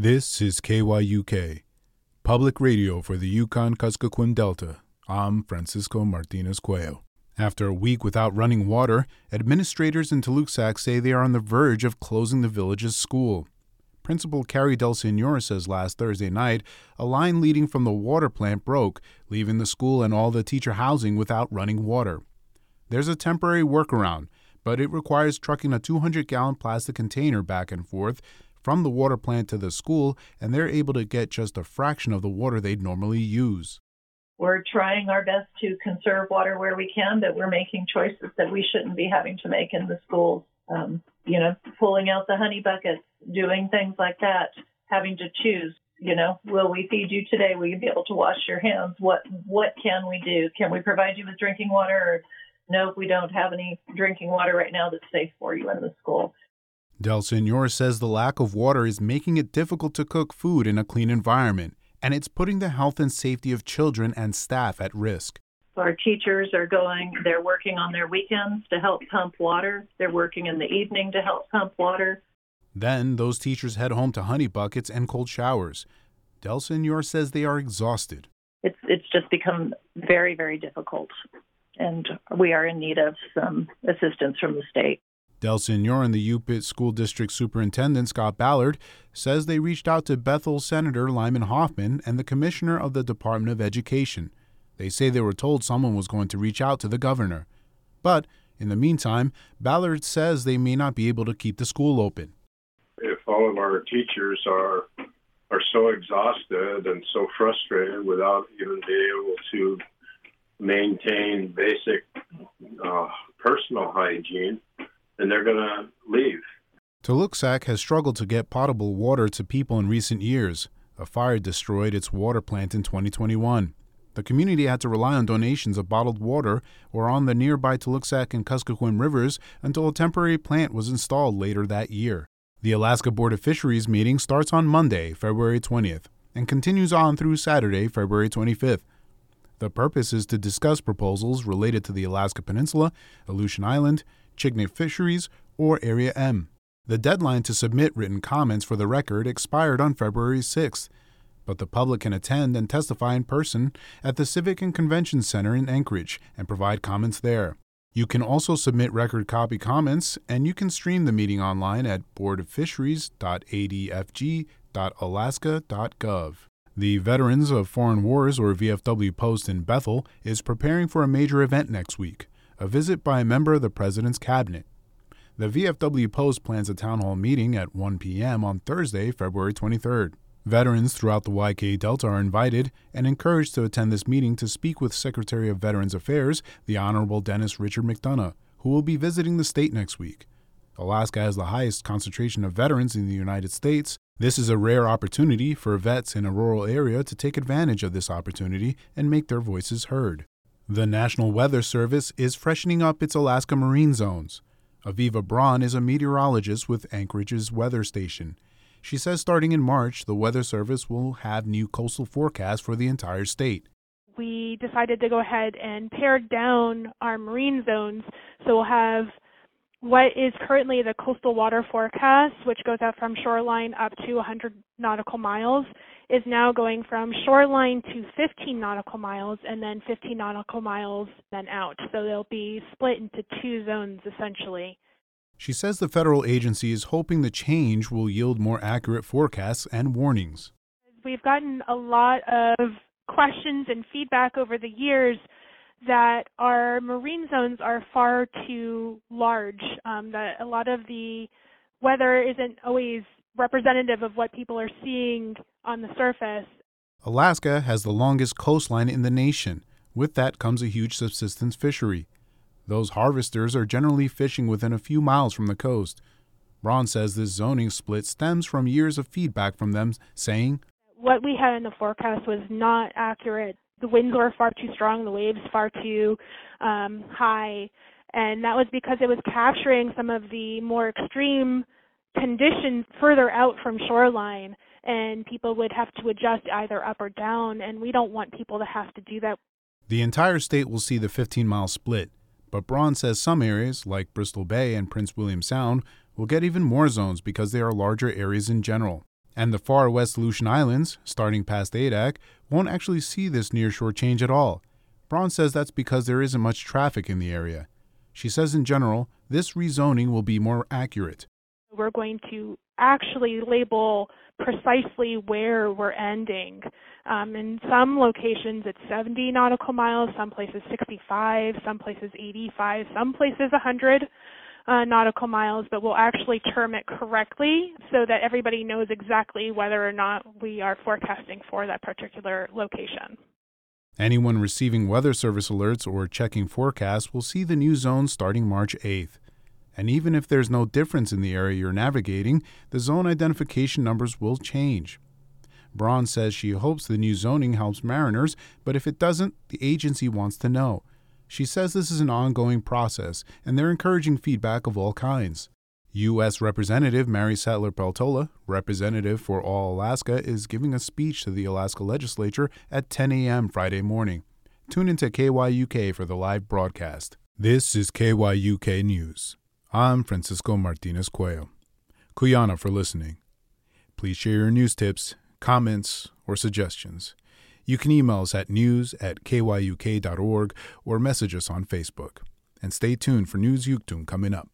This is KYUK, public radio for the Yukon Kuskokwim Delta. I'm Francisco Martinez Cuello. After a week without running water, administrators in Tuluksak say they are on the verge of closing the village's school. Principal Carrie Del Senor says last Thursday night a line leading from the water plant broke, leaving the school and all the teacher housing without running water. There's a temporary workaround, but it requires trucking a 200 gallon plastic container back and forth from the water plant to the school, and they're able to get just a fraction of the water they'd normally use. We're trying our best to conserve water where we can, but we're making choices that we shouldn't be having to make in the schools. Um, you know, pulling out the honey buckets, doing things like that, having to choose. You know, will we feed you today? Will you be able to wash your hands? What what can we do? Can we provide you with drinking water? Or no, we don't have any drinking water right now that's safe for you in the school. Del Senor says the lack of water is making it difficult to cook food in a clean environment, and it's putting the health and safety of children and staff at risk. Our teachers are going, they're working on their weekends to help pump water. They're working in the evening to help pump water. Then those teachers head home to honey buckets and cold showers. Del Senor says they are exhausted. It's, it's just become very, very difficult, and we are in need of some assistance from the state. Del Senor and the Yupiit School District Superintendent Scott Ballard says they reached out to Bethel Senator Lyman Hoffman and the Commissioner of the Department of Education. They say they were told someone was going to reach out to the governor. But in the meantime, Ballard says they may not be able to keep the school open. If all of our teachers are are so exhausted and so frustrated without even being able to maintain basic uh, personal hygiene, and they're going to leave. Tuluksak has struggled to get potable water to people in recent years. A fire destroyed its water plant in 2021. The community had to rely on donations of bottled water or on the nearby Tuluksak and Kuskokwim rivers until a temporary plant was installed later that year. The Alaska Board of Fisheries meeting starts on Monday, February 20th, and continues on through Saturday, February 25th. The purpose is to discuss proposals related to the Alaska Peninsula, Aleutian Island, Chignik Fisheries, or Area M. The deadline to submit written comments for the record expired on February 6th, but the public can attend and testify in person at the Civic and Convention Center in Anchorage and provide comments there. You can also submit record copy comments, and you can stream the meeting online at boardoffisheries.adfg.alaska.gov. The Veterans of Foreign Wars, or VFW Post in Bethel, is preparing for a major event next week a visit by a member of the President's Cabinet. The VFW Post plans a town hall meeting at 1 p.m. on Thursday, February 23rd. Veterans throughout the YK Delta are invited and encouraged to attend this meeting to speak with Secretary of Veterans Affairs, the Honorable Denis Richard McDonough, who will be visiting the state next week. Alaska has the highest concentration of veterans in the United States. This is a rare opportunity for vets in a rural area to take advantage of this opportunity and make their voices heard. The National Weather Service is freshening up its Alaska marine zones. Aviva Braun is a meteorologist with Anchorage's weather station. She says starting in March, the Weather Service will have new coastal forecasts for the entire state. We decided to go ahead and pare down our marine zones, so we'll have what is currently the coastal water forecast, which goes out from shoreline up to 100 nautical miles, is now going from shoreline to 15 nautical miles and then 15 nautical miles then out. So they'll be split into two zones essentially. She says the federal agency is hoping the change will yield more accurate forecasts and warnings. We've gotten a lot of questions and feedback over the years that our marine zones are far too large, um, that a lot of the weather isn't always representative of what people are seeing on the surface. Alaska has the longest coastline in the nation. With that comes a huge subsistence fishery. Those harvesters are generally fishing within a few miles from the coast. Braun says this zoning split stems from years of feedback from them saying, What we had in the forecast was not accurate. The winds were far too strong, the waves far too um, high, and that was because it was capturing some of the more extreme conditions further out from shoreline and people would have to adjust either up or down and we don't want people to have to do that. The entire state will see the 15 mile split, but Braun says some areas, like Bristol Bay and Prince William Sound, will get even more zones because they are larger areas in general. And the far west Aleutian Islands, starting past Adak, won't actually see this nearshore change at all. Braun says that's because there isn't much traffic in the area. She says in general, this rezoning will be more accurate. We're going to actually label precisely where we're ending. Um, in some locations, it's 70 nautical miles, some places 65, some places 85, some places 100 uh, nautical miles, but we'll actually term it correctly so that everybody knows exactly whether or not we are forecasting for that particular location. Anyone receiving Weather Service alerts or checking forecasts will see the new zone starting March 8th. And even if there's no difference in the area you're navigating, the zone identification numbers will change. Braun says she hopes the new zoning helps mariners, but if it doesn't, the agency wants to know. She says this is an ongoing process, and they're encouraging feedback of all kinds. U.S. Representative Mary Sattler Peltola, representative for All Alaska, is giving a speech to the Alaska legislature at 10 a.m. Friday morning. Tune into KYUK for the live broadcast. This is KYUK News. I'm Francisco Martinez Cuello. Quyana for listening. Please share your news tips, comments, or suggestions. You can email us at news at kyuk.org or message us on Facebook. And stay tuned for News Yuktung coming up.